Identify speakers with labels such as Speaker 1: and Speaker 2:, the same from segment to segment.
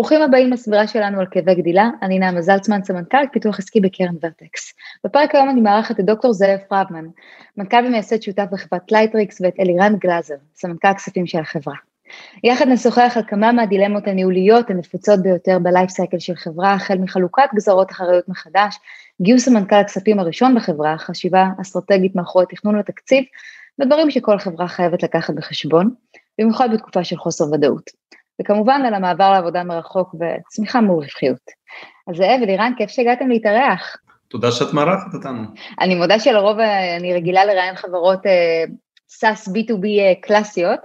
Speaker 1: ברוכים הבאים לסדרה שלנו על כאבי גדילה, אני נעמה זלצמן, סמנכ"ל פיתוח עסקי בקרן ורטקס. בפרק היום אני מארחת את דוקטור זאב פרבמן, מנכ"ל ומייסד שותף בחברת לייטריקס ואת אלירן גלאזר, סמנכ"ל הכספים של החברה. יחד נשוחח על כמה מהדילמות הניהוליות הנפוצות ביותר ב life cycle של חברה, החל מחלוקת גזרות אחריות מחדש, גיוס המנכ"ל הכספים הראשון בחברה, חשיבה אסטרטגית מאחורי תכנון לתקציב, ודברים שכל חברה חייבת לקחת בחשבון, במיוחד בתקופה של חוסר ודאות. וכמובן על המעבר לעבודה מרחוק וצמיחה מול רווחיות. אז זאב ואלירן, כיף שהגעתם להתארח.
Speaker 2: תודה שאת מארחת אותנו.
Speaker 1: אני מודה שלרוב אה, אני רגילה לראיין חברות SaaS uh, B2B uh, קלאסיות,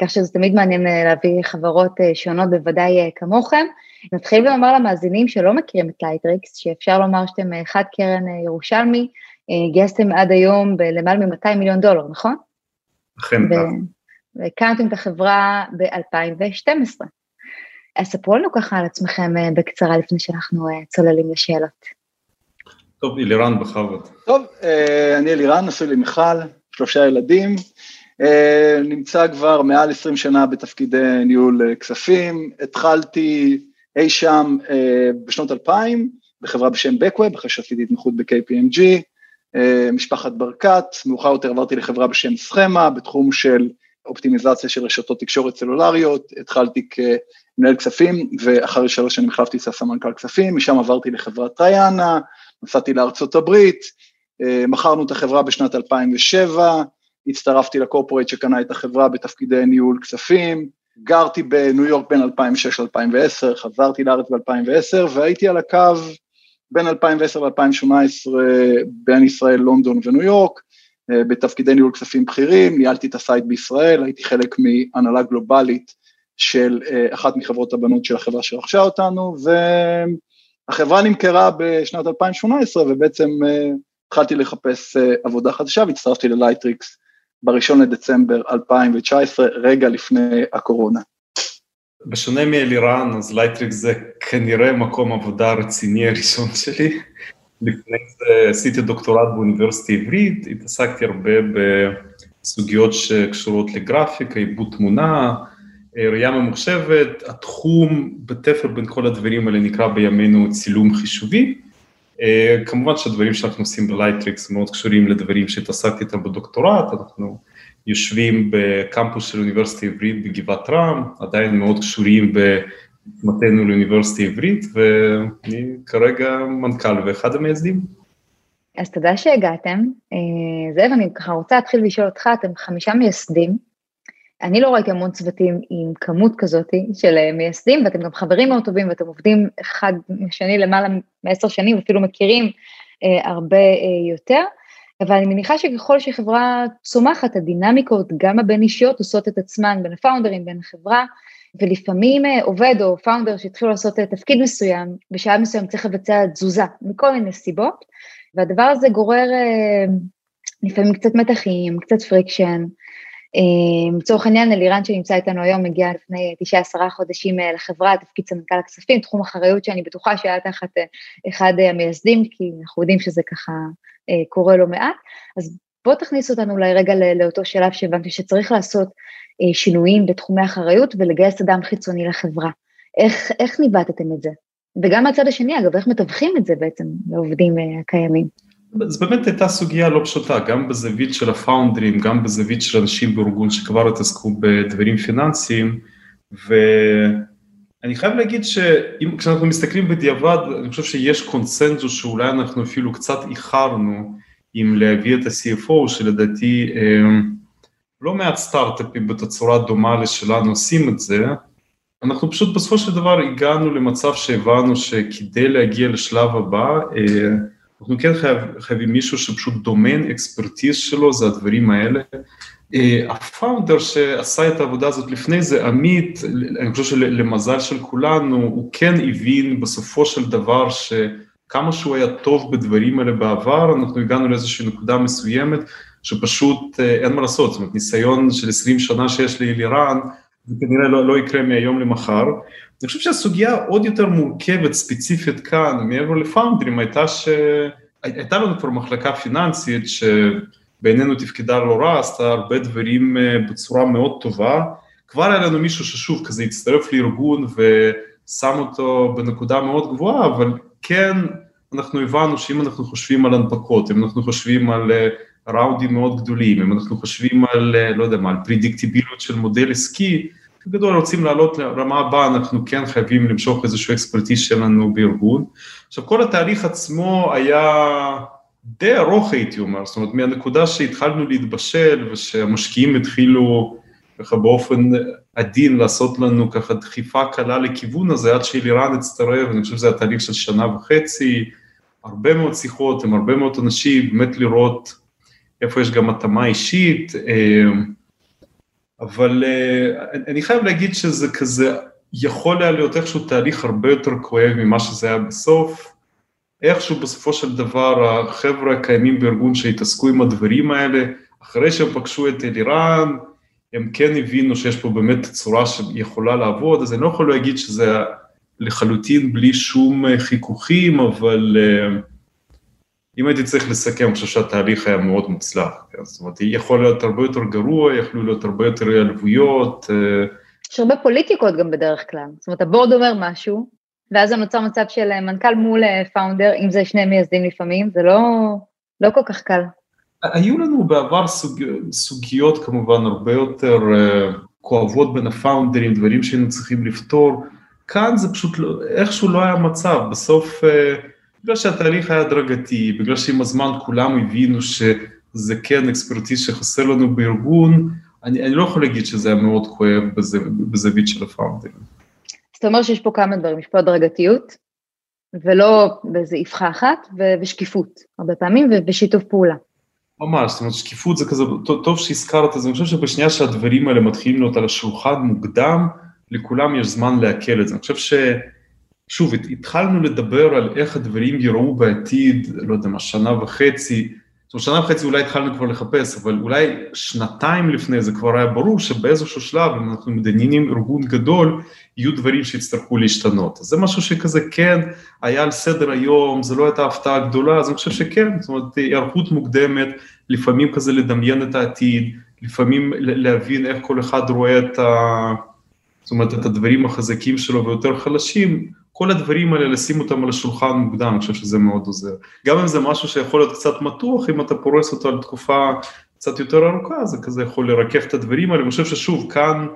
Speaker 1: כך שזה תמיד מעניין להביא חברות שונות, בוודאי כמוכם. נתחיל ולומר למאזינים שלא מכירים את לייטריקס, שאפשר לומר שאתם חד קרן ירושלמי, גייסתם עד היום בלמעלה מ-200 מיליון דולר, נכון?
Speaker 2: אכן ו- כך.
Speaker 1: והקמתם את החברה ב-2012. אז ספרו לנו ככה על עצמכם אה, בקצרה לפני שאנחנו אה, צוללים לשאלות.
Speaker 2: טוב, אלירן, בכבוד.
Speaker 3: טוב, אה, אני אלירן, נשוי למיכל, שלושה ילדים, נמצא כבר מעל 20 שנה בתפקידי ניהול כספים, התחלתי אי שם בשנות 2000 בחברה בשם Backweb, אחרי שעשיתי התמחות ב-KPMG, משפחת ברקת, מאוחר יותר עברתי לחברה בשם סכמה, בתחום של אופטימיזציה של רשתות תקשורת סלולריות, התחלתי כמנהל כספים, ואחרי שלוש שנים החלפתי סמנכ"ל כספים, משם עברתי לחברת טריאנה, נסעתי לארצות הברית, אה, מכרנו את החברה בשנת 2007, הצטרפתי לקורפורט שקנה את החברה בתפקידי ניהול כספים, גרתי בניו יורק בין 2006 ל-2010, חזרתי לארץ ב-2010, והייתי על הקו בין 2010 ל-2018 בין ישראל, לונדון וניו יורק, בתפקידי ניהול כספים בכירים, ניהלתי את ה site בישראל, הייתי חלק מהנהלה גלובלית של אה, אחת מחברות הבנות של החברה שרכשה אותנו, והחברה נמכרה בשנת 2018 ובעצם אה, התחלתי לחפש עבודה חדשה והצטרפתי ללייטריקס בראשון לדצמבר 2019, רגע לפני הקורונה.
Speaker 2: בשונה מאלירן, אז לייטריקס זה כנראה מקום עבודה רציני הראשון שלי. לפני זה עשיתי דוקטורט באוניברסיטה העברית, התעסקתי הרבה בסוגיות שקשורות לגרפיקה, עיבוד תמונה, ראייה ממוחשבת, התחום בתפר בין כל הדברים האלה נקרא בימינו צילום חישובי. כמובן שהדברים שאנחנו עושים בלייטריקס מאוד קשורים לדברים שהתעסקתי איתם בדוקטורט, אנחנו יושבים בקמפוס של אוניברסיטה העברית בגבעת רם, עדיין מאוד קשורים ב... מתנו לאוניברסיטה העברית, ואני כרגע מנכ"ל ואחד המייסדים.
Speaker 1: אז תודה שהגעתם. אה, זאב, אני ככה רוצה להתחיל לשאול אותך, אתם חמישה מייסדים. אני לא ראיתי המון צוותים עם כמות כזאת של אה, מייסדים, ואתם גם חברים מאוד טובים, ואתם עובדים אחד משני למעלה מעשר שנים, אפילו מכירים אה, הרבה אה, יותר. אבל אני מניחה שככל שחברה צומחת, הדינמיקות, גם הבין-אישיות, עושות את עצמן בין הפאונדרים, בין החברה, ולפעמים אה, עובד או founder שהתחילו לעשות אה, תפקיד מסוים, בשעה מסוים צריך לבצע תזוזה, מכל מיני סיבות, והדבר הזה גורר אה, לפעמים קצת מתחים, קצת friction. לצורך העניין, אלירן שנמצא איתנו היום מגיע לפני תשעה עשרה חודשים לחברה, תפקיד סמנכ"ל הכספים, תחום אחריות שאני בטוחה שהיה תחת אחד המייסדים, כי אנחנו יודעים שזה ככה קורה לא מעט. אז בוא תכניס אותנו אולי רגע לאותו שלב שהבנתי שצריך לעשות אה, שינויים בתחומי אחריות ולגייס אדם חיצוני לחברה. איך, איך ניווטתם את זה? וגם מהצד השני, אגב, איך מתווכים את זה בעצם לעובדים אה, הקיימים?
Speaker 2: זו באמת הייתה סוגיה לא פשוטה, גם בזווית של הפאונדרים, גם בזווית של אנשים בארגון שכבר התעסקו בדברים פיננסיים, ואני חייב להגיד שכשאנחנו מסתכלים בדיעבד, אני חושב שיש קונסנזוס שאולי אנחנו אפילו קצת איחרנו עם להביא את ה-CFO, שלדעתי אה, לא מעט סטארט-אפים בתצורה דומה לשלנו עושים את זה, אנחנו פשוט בסופו של דבר הגענו למצב שהבנו שכדי להגיע לשלב הבא, אה, אנחנו כן חייב, חייבים מישהו שפשוט דומיין אקספרטיז שלו, זה הדברים האלה. אה, הפאונדר שעשה את העבודה הזאת לפני זה, עמית, אני חושב שלמזל של כולנו, הוא כן הבין בסופו של דבר ש... כמה שהוא היה טוב בדברים האלה בעבר, אנחנו הגענו לאיזושהי נקודה מסוימת שפשוט אה, אין מה לעשות, זאת אומרת ניסיון של 20 שנה שיש לאלירן, זה כנראה לא, לא יקרה מהיום למחר. אני חושב שהסוגיה עוד יותר מורכבת ספציפית כאן, מעבר לפאונדרים, הייתה שהייתה לנו כבר מחלקה פיננסית שבעינינו תפקדה לא רע, עשתה הרבה דברים אה, בצורה מאוד טובה. כבר היה לנו מישהו ששוב כזה הצטרף לארגון ושם אותו בנקודה מאוד גבוהה, אבל כן אנחנו הבנו שאם אנחנו חושבים על הנפקות, אם אנחנו חושבים על אה, ראונדים מאוד גדולים, אם אנחנו חושבים על, אה, לא יודע מה, על פרדיקטיביליות של מודל עסקי, בגדול רוצים לעלות לרמה הבאה, אנחנו כן חייבים למשוך איזשהו אקספרטיז שלנו בארגון. עכשיו כל התהליך עצמו היה די ארוך הייתי אומר, זאת אומרת מהנקודה שהתחלנו להתבשל ושהמשקיעים התחילו ככה באופן עדין לעשות לנו ככה דחיפה קלה לכיוון הזה עד שאלירן הצטרף, אני חושב שזה היה של שנה וחצי, הרבה מאוד שיחות עם הרבה מאוד אנשים, באמת לראות איפה יש גם התאמה אישית, אה, אבל אה, אני חייב להגיד שזה כזה יכול היה להיות איכשהו תהליך הרבה יותר כואב ממה שזה היה בסוף. איכשהו בסופו של דבר החבר'ה הקיימים בארגון שהתעסקו עם הדברים האלה, אחרי שהם פגשו את אלירן, הם כן הבינו שיש פה באמת צורה שיכולה לעבוד, אז אני לא יכול להגיד שזה לחלוטין בלי שום חיכוכים, אבל uh, אם הייתי צריך לסכם, אני חושב שהתהליך היה מאוד מוצלח, כן? זאת אומרת, יכול להיות הרבה יותר גרוע, יכלו להיות הרבה יותר העלבויות. Uh,
Speaker 1: יש הרבה פוליטיקות גם בדרך כלל, זאת אומרת, הבורד אומר משהו, ואז נוצר מצב של מנכ"ל מול פאונדר, אם זה שני מייסדים לפעמים, זה לא, לא כל כך קל.
Speaker 2: היו לנו בעבר סוג, סוגיות כמובן הרבה יותר uh, כואבות בין הפאונדרים, דברים שהיינו צריכים לפתור, כאן זה פשוט לא, איכשהו לא היה מצב, בסוף uh, בגלל שהתהליך היה הדרגתי, בגלל שעם הזמן כולם הבינו שזה כן אקספרטיז שחסר לנו בארגון, אני, אני לא יכול להגיד שזה היה מאוד כואב בזו, בזווית של הפאונדרים.
Speaker 1: זאת אומרת שיש פה כמה דברים, יש פה הדרגתיות, ולא באיזה אבחה אחת, ושקיפות הרבה פעמים, ושיתוף פעולה.
Speaker 2: ממש, זאת אומרת שקיפות זה כזה, טוב, שהזכרת את זה, אני חושב שבשנייה שהדברים האלה מתחילים להיות על השולחן מוקדם, לכולם יש זמן לעכל את זה. אני חושב ש... שוב, התחלנו לדבר על איך הדברים יראו בעתיד, לא יודע מה, שנה וחצי, זאת אומרת, שנה וחצי אולי התחלנו כבר לחפש, אבל אולי שנתיים לפני זה כבר היה ברור שבאיזשהו שלב, אם אנחנו מדניינים ארגון גדול, יהיו דברים שיצטרכו להשתנות. זה משהו שכזה כן היה על סדר היום, זה לא הייתה הפתעה גדולה, אז אני חושב שכן, זאת אומרת, היערכות מוקדמת, לפעמים כזה לדמיין את העתיד, לפעמים להבין איך כל אחד רואה את ה... זאת אומרת, את הדברים החזקים שלו ויותר חלשים, כל הדברים האלה, לשים אותם על השולחן מוקדם, אני חושב שזה מאוד עוזר. גם אם זה משהו שיכול להיות קצת מתוח, אם אתה פורס אותו על תקופה קצת יותר ארוכה, זה כזה יכול לרכך את הדברים האלה. אני חושב ששוב, כאן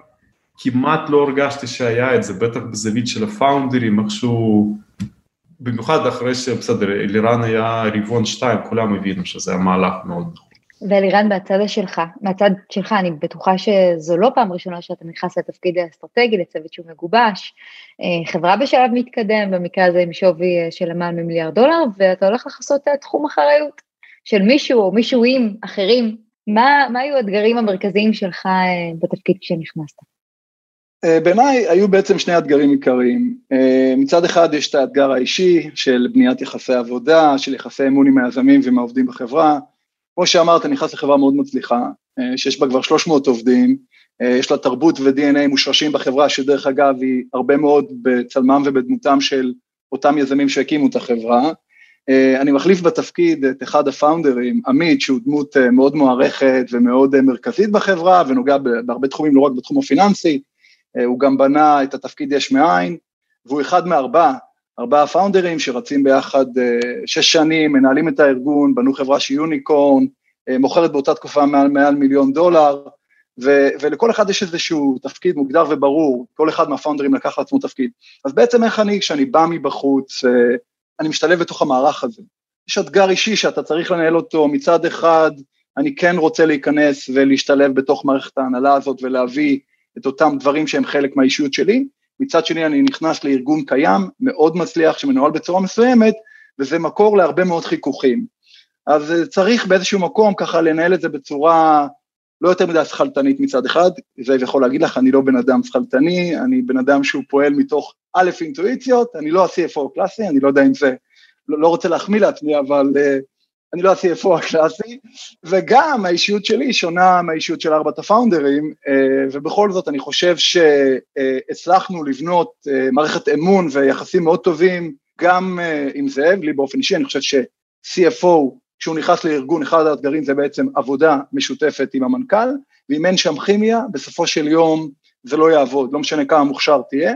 Speaker 2: כמעט לא הרגשתי שהיה את זה, בטח בזווית של הפאונדרים, איכשהו, במיוחד אחרי שבסדר, אלירן היה רבעון שתיים, כולם הבינו שזה היה מהלך מאוד נכון.
Speaker 1: ואלירן, מהצד שלך, מהצד שלך, אני בטוחה שזו לא פעם ראשונה שאתה נכנס לתפקיד האסטרטגי, לצוות שהוא מגובש, אה, חברה בשלב מתקדם, במקרה הזה עם שווי אה, של למעלה ממיליארד דולר, ואתה הולך לחסות תחום אחריות של מישהו או מישהוים אחרים. מה, מה היו האתגרים המרכזיים שלך אה, בתפקיד כשנכנסת?
Speaker 3: בעיניי היו בעצם שני אתגרים עיקריים. מצד אחד יש את האתגר האישי של בניית יחסי עבודה, של יחסי אמון עם היזמים ועם העובדים בחברה. כמו שאמרת, נכנס לחברה מאוד מצליחה, אה, שיש בה כבר 300 עובדים, אה, יש לה תרבות ו-DNA מושרשים בחברה, שדרך אגב היא הרבה מאוד בצלמם ובדמותם של אותם יזמים שהקימו את החברה. אה, אני מחליף בתפקיד את אחד הפאונדרים, עמית, שהוא דמות מאוד מוערכת ומאוד מרכזית בחברה ונוגע בהרבה תחומים, לא רק בתחום הפיננסי, הוא גם בנה את התפקיד יש מאין, והוא אחד מארבעה ארבעה פאונדרים שרצים ביחד אה, שש שנים, מנהלים את הארגון, בנו חברה שהיא יוניקורן, אה, מוכרת באותה תקופה מעל, מעל מיליון דולר, ו, ולכל אחד יש איזשהו תפקיד מוגדר וברור, כל אחד מהפאונדרים לקח לעצמו תפקיד. אז בעצם איך אני, כשאני בא מבחוץ, אה, אני משתלב בתוך המערך הזה. יש אתגר אישי שאתה צריך לנהל אותו, מצד אחד, אני כן רוצה להיכנס ולהשתלב בתוך מערכת ההנהלה הזאת ולהביא את אותם דברים שהם חלק מהאישיות שלי, מצד שני אני נכנס לארגון קיים, מאוד מצליח, שמנוהל בצורה מסוימת, וזה מקור להרבה מאוד חיכוכים. אז צריך באיזשהו מקום ככה לנהל את זה בצורה לא יותר מדי שכלתנית מצד אחד, זה יכול להגיד לך, אני לא בן אדם שכלתני, אני בן אדם שהוא פועל מתוך א' אינטואיציות, אני לא ה-CFO קלאסי, אני לא יודע אם זה לא, לא רוצה להחמיא לעצמי, אבל uh, אני לא ה-CFO הקלאסי, וגם האישיות שלי שונה מהאישיות של ארבעת הפאונדרים, uh, ובכל זאת אני חושב שהצלחנו לבנות uh, מערכת אמון ויחסים מאוד טובים, גם uh, עם זאב, לי באופן אישי, אני חושב ש-CFO, כשהוא נכנס לארגון, אחד האתגרים זה בעצם עבודה משותפת עם המנכ"ל, ואם אין שם כימיה, בסופו של יום זה לא יעבוד, לא משנה כמה מוכשר תהיה,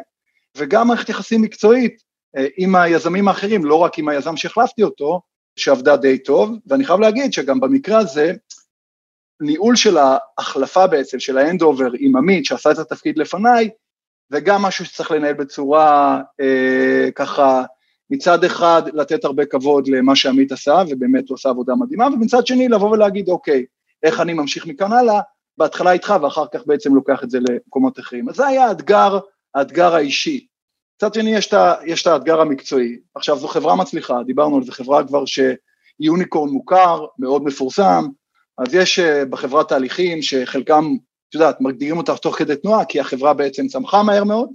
Speaker 3: וגם מערכת יחסים מקצועית אה, עם היזמים האחרים, לא רק עם היזם שהחלפתי אותו, שעבדה די טוב, ואני חייב להגיד שגם במקרה הזה, ניהול של ההחלפה בעצם, של ה hand-over עם עמית, שעשה את התפקיד לפניי, זה גם משהו שצריך לנהל בצורה אה, ככה, מצד אחד לתת הרבה כבוד למה שעמית עשה, ובאמת הוא עשה עבודה מדהימה, ומצד שני לבוא ולהגיד, אוקיי, איך אני ממשיך מכאן הלאה, בהתחלה איתך ואחר כך בעצם לוקח את זה למקומות אחרים. אז זה היה האתגר, האתגר האישי. מצד שני יש, את האתגר המקצועי. עכשיו זו חברה מצליחה, דיברנו על זה, חברה כבר שיוניקורן מוכר, מאוד מפורסם, אז יש אה, בחברה תהליכים שחלקם, את יודעת, מגדירים אותך תוך כדי תנועה, כי החברה בעצם צמחה מהר מאוד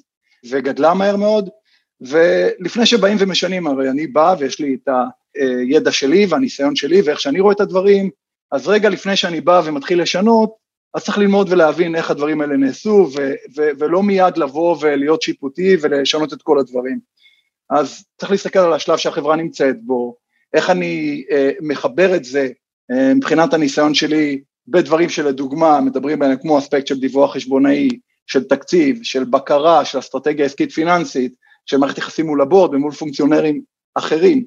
Speaker 3: וגדלה מהר מאוד, ולפני שבאים ומשנים, הרי אני בא ויש לי את הידע שלי והניסיון שלי ואיך שאני רואה את הדברים, אז רגע לפני שאני בא ומתחיל לשנות, אז צריך ללמוד ולהבין איך הדברים האלה נעשו, ו- ו- ולא מיד לבוא ולהיות שיפוטי ולשנות את כל הדברים. אז צריך להסתכל על השלב שהחברה נמצאת בו, איך אני אה, מחבר את זה אה, מבחינת הניסיון שלי בדברים שלדוגמה מדברים עליהם כמו אספקט של דיווח חשבונאי, של תקציב, של בקרה, של אסטרטגיה עסקית פיננסית, של מערכת יחסים מול הבורד ומול פונקציונרים אחרים.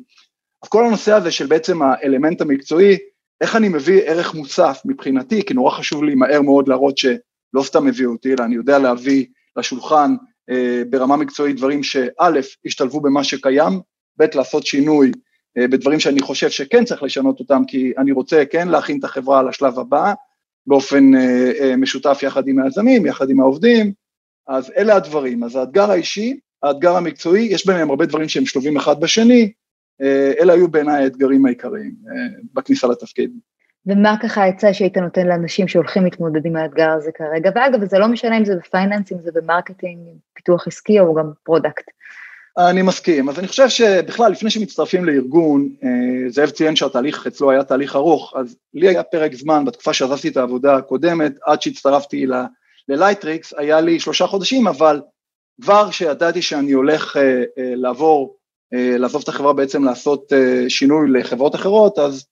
Speaker 3: אז כל הנושא הזה של בעצם האלמנט המקצועי איך אני מביא ערך מוסף מבחינתי, כי נורא חשוב לי מהר מאוד להראות שלא סתם הביאו אותי, אלא אני יודע להביא לשולחן אה, ברמה מקצועית דברים שא', השתלבו במה שקיים, ב', לעשות שינוי אה, בדברים שאני חושב שכן צריך לשנות אותם, כי אני רוצה כן להכין את החברה לשלב הבא, באופן אה, אה, משותף יחד עם היזמים, יחד עם העובדים, אז אלה הדברים. אז האתגר האישי, האתגר המקצועי, יש ביניהם הרבה דברים שהם שלובים אחד בשני, אלה היו בעיניי האתגרים העיקריים אה, בכניסה לתפקיד.
Speaker 1: ומה ככה העצה שהיית נותן לאנשים שהולכים להתמודד עם האתגר הזה כרגע? ואגב, זה לא משנה אם זה ב finance, אם זה ב marketing, פיתוח עסקי או גם product.
Speaker 3: אני מסכים. אז אני חושב שבכלל, לפני שמצטרפים לארגון, אה, זאב ציין שהתהליך אצלו היה תהליך ארוך, אז לי היה פרק זמן בתקופה שעזבתי את העבודה הקודמת, עד שהצטרפתי ללייטריקס, היה לי שלושה חודשים, אבל כבר כשידעתי שאני הולך לעבור אה, לעזוב את החברה בעצם לעשות אה, שינוי לחברות אחרות, אז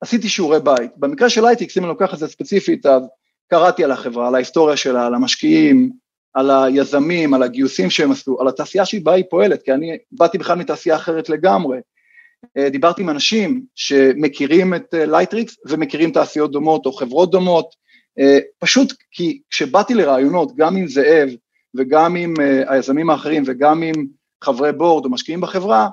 Speaker 3: עשיתי שיעורי בית. במקרה של לייטריקס, אם אני לוקח את זה ספציפית, אז קראתי על החברה, על ההיסטוריה שלה, על המשקיעים, על היזמים, על הגיוסים שהם עשו, על התעשייה שבה היא פועלת, כי אני באתי בכלל מתעשייה אחרת לגמרי. אה, דיברתי עם אנשים שמכירים את לייטריקס ומכירים תעשיות דומות או חברות דומות, פשוט כי כשבאתי לרעיונות, גם עם זאב וגם עם היזמים האחרים וגם עם חברי בורד או משקיעים בחברה,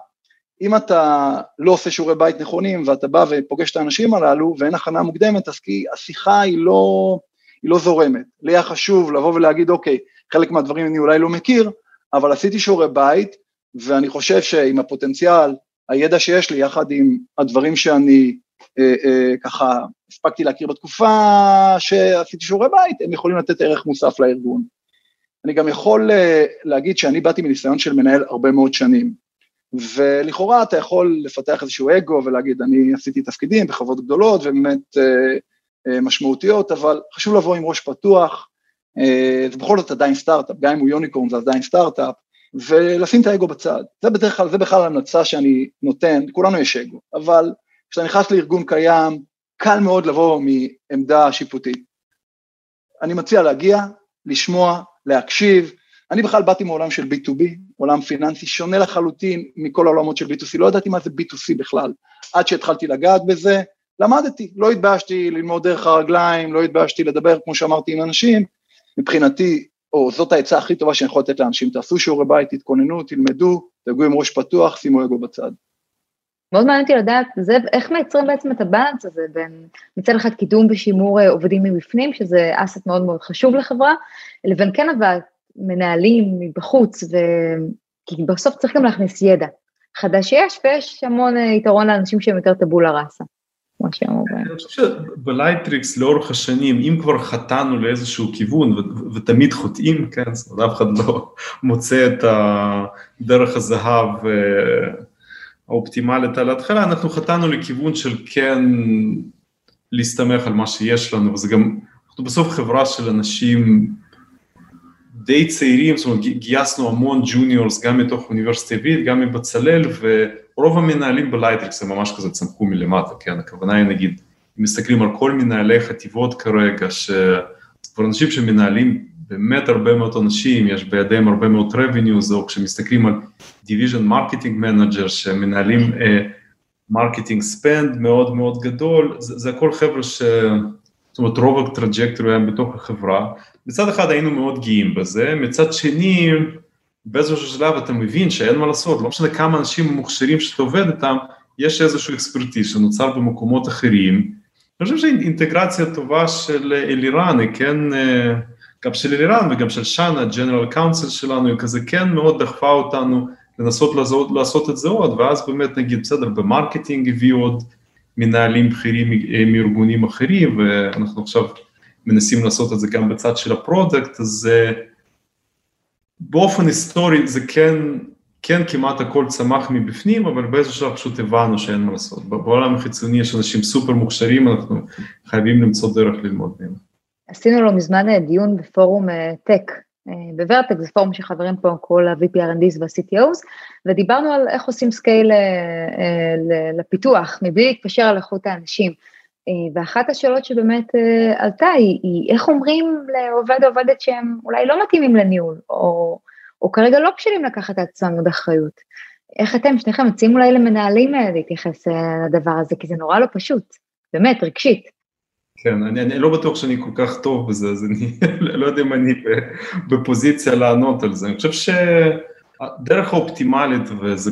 Speaker 3: אם אתה לא עושה שיעורי בית נכונים ואתה בא ופוגש את האנשים הללו ואין הכנה מוקדמת, אז כי השיחה היא לא, היא לא זורמת. לי היה חשוב לבוא ולהגיד, אוקיי, חלק מהדברים אני אולי לא מכיר, אבל עשיתי שיעורי בית, ואני חושב שעם הפוטנציאל, הידע שיש לי, יחד עם הדברים שאני אה, אה, ככה הספקתי להכיר בתקופה שעשיתי שיעורי בית, הם יכולים לתת ערך מוסף לארגון. אני גם יכול אה, להגיד שאני באתי מניסיון של מנהל הרבה מאוד שנים, ולכאורה אתה יכול לפתח איזשהו אגו ולהגיד, אני עשיתי תפקידים בחברות גדולות ובאמת אה, אה, משמעותיות, אבל חשוב לבוא עם ראש פתוח, זה בכל זאת עדיין סטארט-אפ, גם אם הוא יוניקורן זה עדיין סטארט-אפ, ולשים את האגו בצד. זה בדרך כלל, זה בכלל המלצה שאני נותן, לכולנו יש אגו, אבל כשאתה נכנס לארגון קיים, קל מאוד לבוא מעמדה שיפוטית. אני מציע להגיע, לשמוע, להקשיב. אני בכלל באתי מעולם של B2B, עולם פיננסי שונה לחלוטין מכל העולמות של B2C, לא ידעתי מה זה B2C בכלל. עד שהתחלתי לגעת בזה, למדתי, לא התביישתי ללמוד דרך הרגליים, לא התביישתי לדבר, כמו שאמרתי, עם אנשים. מבחינתי, או זאת העצה הכי טובה שאני יכול לתת לאנשים, תעשו שיעורי בית, תתכוננו, תלמדו, תגעו עם ראש פתוח, שימו אגו בצד.
Speaker 1: מאוד מעניין אותי לדעת, זה, איך מייצרים בעצם את ה balance הזה בין מצד אחד קידום ושימור אה, עובדים מבפנים, שזה asset מאוד מאוד חשוב לחברה, לבין כן להביא מנהלים מבחוץ, ו... כי בסוף צריך גם להכניס ידע חדש שיש, ויש המון אה, יתרון לאנשים שהם יותר טבולה ראסה.
Speaker 2: אני חושב שב Lightricks לאורך השנים, אם כבר חטאנו לאיזשהו כיוון, ותמיד חוטאים, כן, זאת אומרת, אף אחד לא מוצא את דרך הזהב אה, האופטימלית על ההתחלה, אנחנו חטאנו לכיוון של כן להסתמך על מה שיש לנו, וזה גם, אנחנו בסוף חברה של אנשים די צעירים, זאת אומרת גייסנו המון juniors גם מתוך אוניברסיטה העברית, גם מבצלאל, ורוב המנהלים ב Lightricks הם ממש כזה צמחו מלמטה, כן, הכוונה היא נגיד, אם מסתכלים על כל מנהלי חטיבות כרגע, שכבר אנשים שמנהלים באמת הרבה מאוד אנשים, יש בידיהם הרבה מאוד revenues, או כשמסתכלים על division marketing manager שמנהלים uh, spend מאוד מאוד גדול, זה, זה הכל חבר'ה ש... זאת אומרת רוב ה trajectory היה בתוך החברה, מצד אחד היינו מאוד גאים בזה, מצד שני באיזשהו שלב אתה מבין שאין מה לעשות, לא משנה כמה אנשים מוכשרים שאתה עובד איתם, יש איזשהו expertise שנוצר במקומות אחרים, אני חושב שאינטגרציה טובה של אלירן היא כן, אה, גם של אלירן וגם של שאנה, general counsel שלנו, היא כזה כן מאוד דחפה אותנו לנסות לעשות, לעשות את זה עוד, ואז באמת נגיד בסדר, ב marketing הביאו עוד מנהלים בכירים מארגונים אחרים, ואנחנו עכשיו מנסים לעשות את זה גם בצד של ה product, אז באופן היסטורי זה כן, כן כמעט הכל צמח מבפנים, אבל באיזשהו שלב פשוט הבנו שאין מה לעשות. בעולם החיצוני יש אנשים סופר מוכשרים, אנחנו חייבים למצוא דרך ללמוד מהם.
Speaker 1: עשינו לא מזמן דיון בפורום tech אה, ב Vertex, זה פורום שחברים פה כל ה-VP R&Ds וה-CTOs, ודיברנו על איך עושים scale אה, אה, לפיתוח, מבלי להתפשר על איכות האנשים. ואחת השאלות שבאמת עלתה היא, היא איך אומרים לעובד או עובדת שהם אולי לא מתאימים לניהול, או, או כרגע לא בשלים לקחת על עצמם עוד אחריות. איך אתם, שניכם, מציעים אולי למנהלים להתייחס לדבר הזה, כי זה נורא לא פשוט, באמת, רגשית.
Speaker 2: כן, אני, אני לא בטוח שאני כל כך טוב בזה, אז אני לא יודע אם אני בפוזיציה לענות על זה. אני חושב שהדרך האופטימלית, וזה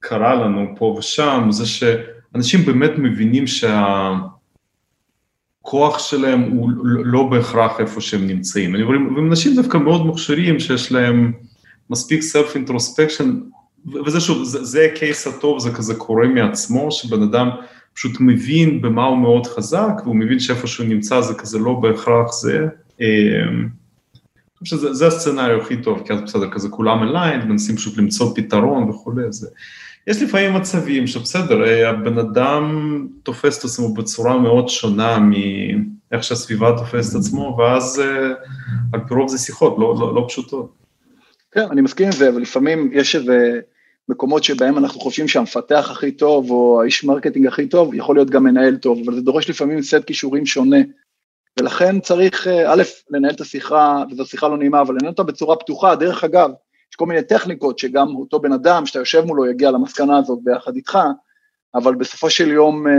Speaker 2: קרה לנו פה ושם, זה שאנשים באמת מבינים שהכוח שלהם הוא לא בהכרח איפה שהם נמצאים. אני אומר, והם אנשים דווקא מאוד מוכשרים, שיש להם מספיק self introspection, וזה שוב, זה, זה הקייס הטוב, זה כזה קורה מעצמו, שבן אדם פשוט מבין במה הוא מאוד חזק, והוא מבין שאיפה שהוא נמצא זה כזה לא בהכרח זה. אמ, שזה, זה הסצנריו הכי טוב, כי אז בסדר, כזה כולם אליין, מנסים פשוט למצוא פתרון וכולי, זה... יש לפעמים מצבים שבסדר, אה, הבן אדם תופס את עצמו בצורה מאוד שונה מאיך שהסביבה תופסת עצמו, ואז אה, על פי רוב זה שיחות לא, לא, לא פשוטות.
Speaker 3: כן, אני מסכים עם זה, אבל לפעמים יש איזה מקומות שבהם אנחנו חושבים שהמפתח הכי טוב, או האיש marketing הכי טוב, יכול להיות גם מנהל טוב, אבל זה דורש לפעמים סט כישורים שונה. ולכן צריך, אה, א', לנהל את השיחה, וזו שיחה לא נעימה, אבל לנהל אותה בצורה פתוחה. דרך אגב, יש כל מיני טכניקות שגם אותו בן אדם שאתה יושב מולו יגיע למסקנה הזאת ביחד איתך, אבל בסופו של יום אה,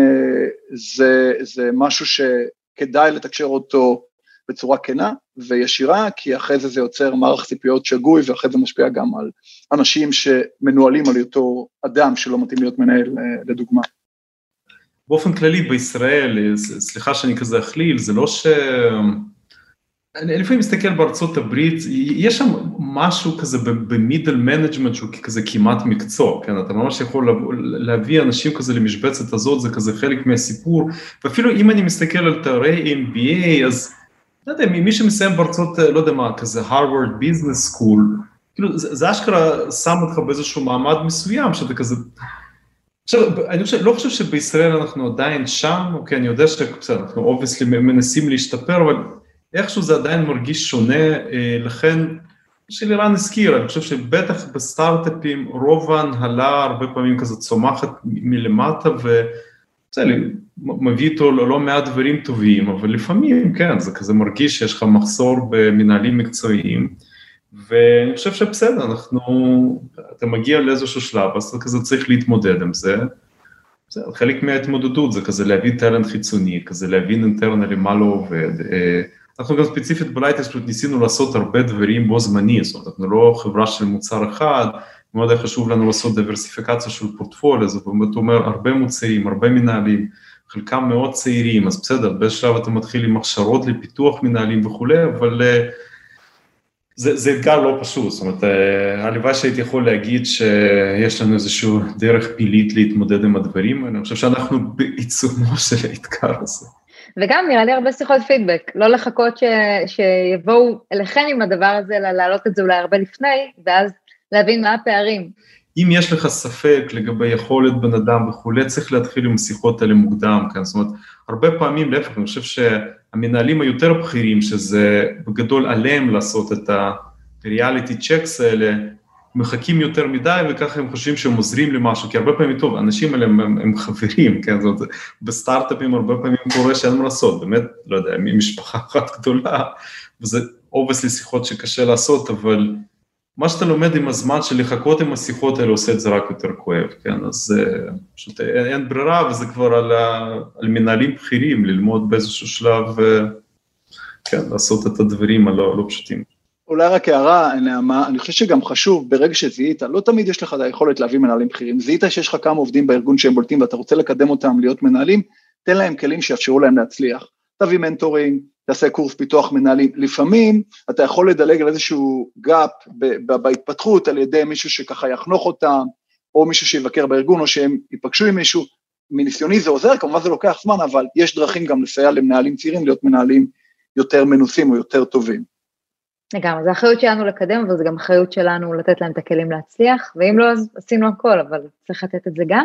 Speaker 3: זה, זה משהו שכדאי לתקשר אותו בצורה כנה וישירה, כי אחרי זה זה יוצר מערך ציפיות שגוי, ואחרי זה משפיע גם על אנשים שמנוהלים על אותו אדם שלא מתאים להיות מנהל, אה, לדוגמה.
Speaker 2: באופן כללי בישראל, סליחה שאני כזה אכליל, זה לא ש... אני לפעמים מסתכל בארצות הברית, יש שם משהו כזה ב middle management שהוא כזה כמעט מקצוע, כן, אתה ממש יכול להביא אנשים כזה למשבצת הזאת, זה כזה חלק מהסיפור, ואפילו אם אני מסתכל על תארי MBA, אז לא יודע, מי שמסיים בארצות, לא יודע מה, כזה Harvard Business School, כאילו זה, זה אשכרה שם אותך באיזשהו מעמד מסוים, שאתה כזה... עכשיו, אני חושב, לא חושב שבישראל אנחנו עדיין שם, אוקיי, אני יודע שבסדר, אנחנו obviously מנסים להשתפר, אבל איכשהו זה עדיין מרגיש שונה, אה, לכן, שאלירן הזכיר, אני חושב שבטח בסטארט-אפים רוב ההנהלה הרבה פעמים כזה צומחת מלמטה, ו... בסדר, מביא איתו לא, לא מעט דברים טובים, אבל לפעמים, כן, זה כזה מרגיש שיש לך מחסור במנהלים מקצועיים, ואני חושב שבסדר, אנחנו, אתה מגיע לאיזשהו שלב, אז אתה כזה צריך להתמודד עם זה. בסדר, חלק מההתמודדות זה כזה להביא טאלנט חיצוני, כזה להבין אינטרנלי מה לא עובד. אה, אנחנו גם ספציפית בלייטס ניסינו לעשות הרבה דברים בו זמני, זאת אומרת, אנחנו לא חברה של מוצר אחד, מאוד היה חשוב לנו לעשות דיברסיפיקציה של פורטפוליו, זה באמת אומר הרבה מוצאים, הרבה מנהלים, חלקם מאוד צעירים, אז בסדר, באיזשהו שלב אתה מתחיל עם הכשרות לפיתוח מנהלים וכולי, אבל אה, זה, זה אתגר לא פשוט, זאת אומרת, אה, הלוואי שהייתי יכול להגיד שיש לנו איזושהי דרך פילית להתמודד עם הדברים אני חושב שאנחנו בעיצומו של האתגר הזה.
Speaker 1: וגם נראה לי הרבה שיחות פידבק, לא לחכות ש, שיבואו אליכם עם הדבר הזה, אלא להעלות את זה אולי הרבה לפני, ואז להבין מה הפערים.
Speaker 2: אם יש לך ספק לגבי יכולת בן אדם וכולי, צריך להתחיל עם השיחות האלה מוקדם, כן, זאת אומרת, הרבה פעמים להפך, אני חושב שהמנהלים היותר בכירים, שזה בגדול עליהם לעשות את ה-reality checks האלה, מחכים יותר מדי וככה הם חושבים שהם עוזרים למשהו, כי הרבה פעמים, טוב, האנשים האלה הם, הם, הם חברים, כן, זאת אומרת, בסטארט-אפים הרבה פעמים קורה שאין מה לעשות, באמת, לא יודע, משפחה אחת גדולה, וזה obviously שיחות שקשה לעשות, אבל מה שאתה לומד עם הזמן של לחכות עם השיחות האלה עושה את זה רק יותר כואב, כן, אז uh, פשוט אין, אין ברירה וזה כבר על, ה, על מנהלים בכירים ללמוד באיזשהו שלב, uh, כן, לעשות את הדברים הלא לא פשוטים.
Speaker 3: אולי רק הערה, נעמה, אני חושב שגם חשוב, ברגע שזיהית, לא תמיד יש לך את היכולת להביא מנהלים בכירים, זיהית שיש לך כמה עובדים בארגון שהם בולטים ואתה רוצה לקדם אותם להיות מנהלים, תן להם כלים שיאפשרו להם להצליח. תביא mentoring, תעשה קורס פיתוח מנהלים. לפעמים אתה יכול לדלג על איזשהו gap בהתפתחות על ידי מישהו שככה יחנוך אותם, או מישהו שיבקר בארגון, או שהם ייפגשו עם מישהו. מניסיוני זה עוזר, כמובן זה לוקח זמן, אבל יש דרכים גם לסייע למנהלים צעירים להיות מנהלים יותר מנוסים או יותר טובים.
Speaker 1: לגמרי, זו אחריות שלנו לקדם, אבל זו גם אחריות שלנו לתת להם את הכלים להצליח, ואם לא, אז עשינו הכל, אבל צריך לתת את זה גם.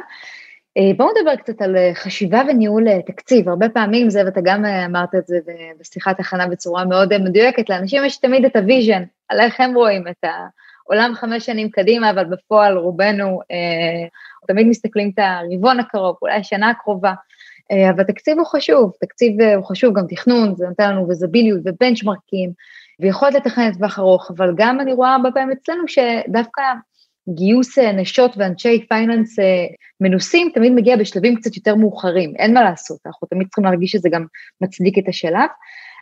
Speaker 1: אה, בואו נדבר קצת על אה, חשיבה וניהול אה, תקציב, הרבה פעמים, זאב, אתה גם אמרת את זה בשיחת הכנה בצורה מאוד מדויקת, לאנשים יש תמיד את ה vision, על איך הם רואים את העולם חמש שנים קדימה, אבל בפועל רובנו אה, תמיד מסתכלים את הרבעון הקרוב, אולי השנה הקרובה, אה, אבל תקציב הוא חשוב, תקציב הוא חשוב, גם תכנון, זה נותן לנו ויזביליות ובנצ'מרקים, ויכולת לתכנן לטווח ארוך, אבל גם אני רואה הרבה פעמים אצלנו שדווקא גיוס אה, נשות ואנשי פייננס אה, מנוסים תמיד מגיע בשלבים קצת יותר מאוחרים, אין מה לעשות, אנחנו תמיד צריכים להרגיש שזה גם מצדיק את השלב.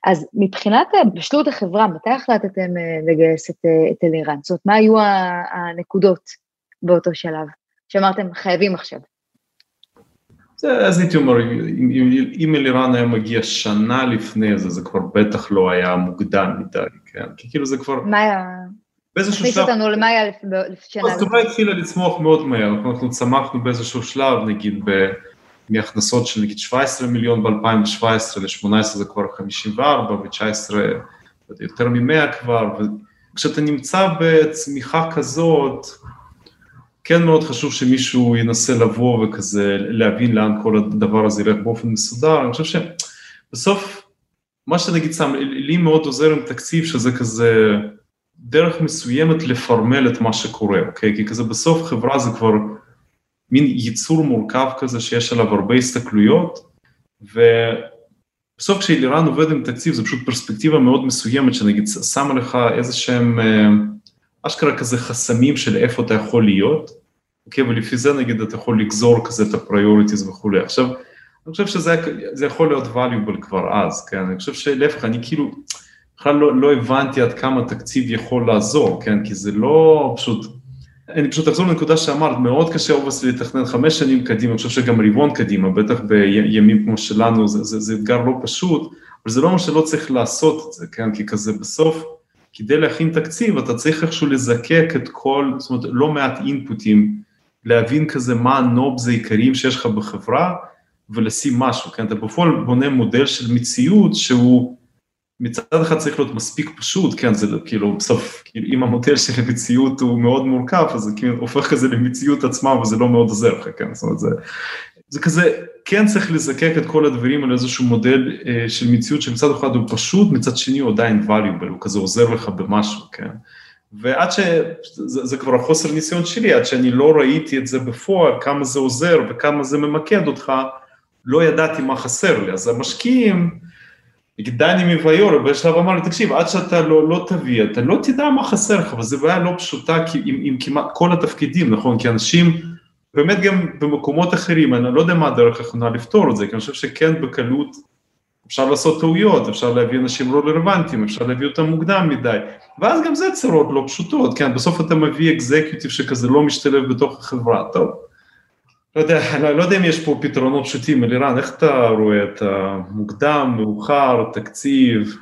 Speaker 1: אז מבחינת בשלות החברה, מתי החלטתם אה, לגייס את, את אלירן? זאת אומרת, מה היו הנקודות באותו שלב, שאמרתם חייבים עכשיו?
Speaker 2: זה, אז הייתי אומר, אם, אם אלירן היה מגיע שנה לפני זה, זה כבר בטח לא היה מוקדם מדי, כן? כי כאילו זה כבר...
Speaker 1: מה היה? באיזשהו שלב... אותנו לפני שנה.
Speaker 2: החברה התחילה לצמוח מאוד מהר, אנחנו צמחנו באיזשהו שלב, נגיד, מהכנסות של נגיד 17 מיליון ב-2017, ל-18 זה כבר 54, ב-19 יותר מ-100 כבר, וכשאתה נמצא בצמיחה כזאת, כן מאוד חשוב שמישהו ינסה לבוא וכזה להבין לאן כל הדבר הזה ילך באופן מסודר, אני חושב שבסוף, מה שנגיד שם, לי מאוד עוזר עם תקציב שזה כזה דרך מסוימת לפרמל את מה שקורה, אוקיי? כי כזה בסוף חברה זה כבר מין יצור מורכב כזה שיש עליו הרבה הסתכלויות, ובסוף כשאלירן עובד עם תקציב זה פשוט פרספקטיבה מאוד מסוימת, שנגיד שמה לך איזה שהם... אה, אשכרה כזה חסמים של איפה אתה יכול להיות, אוקיי, ולפי זה נגיד אתה יכול לגזור כזה את ה priorities וכולי. עכשיו, אני חושב שזה יכול להיות valuable כבר אז, כן, אני חושב שלהפך, אני כאילו בכלל לא, לא הבנתי עד כמה תקציב יכול לעזור, כן, כי זה לא פשוט, אני פשוט אחזור לנקודה שאמרת, מאוד קשה obviously לתכנן חמש שנים קדימה, אני חושב שגם רבעון קדימה, בטח בימים כמו שלנו, זה, זה, זה אתגר לא פשוט, אבל זה לא אומר שלא צריך לעשות את זה, כן, כי כזה בסוף, כדי להכין תקציב אתה צריך איכשהו לזקק את כל, זאת אומרת לא מעט input־ים, להבין כזה מה ה knobs העיקריים שיש לך בחברה ולשים משהו, כן, אתה בפועל בונה מודל של מציאות שהוא מצד אחד צריך להיות מספיק פשוט, כן, זה כאילו בסוף, כאילו אם המודל של המציאות הוא מאוד מורכב, אז זה כאילו הופך כזה למציאות עצמה וזה לא מאוד עוזר לך, כן, זאת אומרת זה, זה כזה, כן צריך לזקק את כל הדברים על איזשהו מודל אה, של מציאות שמצד אחד הוא פשוט, מצד שני הוא עדיין valuable, הוא כזה עוזר לך במשהו, כן. ועד ש... זה, זה כבר החוסר ניסיון שלי, עד שאני לא ראיתי את זה בפועל, כמה זה עוזר וכמה זה ממקד אותך, לא ידעתי מה חסר לי. אז המשקיעים, דני מוויור, בשלב אמר לי, תקשיב, עד שאתה לא, לא תביא, אתה לא תדע מה חסר לך, וזו בעיה לא פשוטה עם, עם כמעט כל התפקידים, נכון? כי אנשים, באמת גם במקומות אחרים, אני לא יודע מה הדרך האחרונה לפתור את זה, כי אני חושב שכן בקלות אפשר לעשות טעויות, אפשר להביא אנשים לא רלוונטיים, אפשר להביא אותם מוקדם מדי, ואז גם זה צרות לא פשוטות, כן, בסוף אתה מביא אקזקיוטיב שכזה לא משתלב בתוך החברה, טוב. לא יודע, לא, לא יודע אם יש פה פתרונות פשוטים, אלירן, איך אתה רואה את המוקדם, מאוחר, תקציב?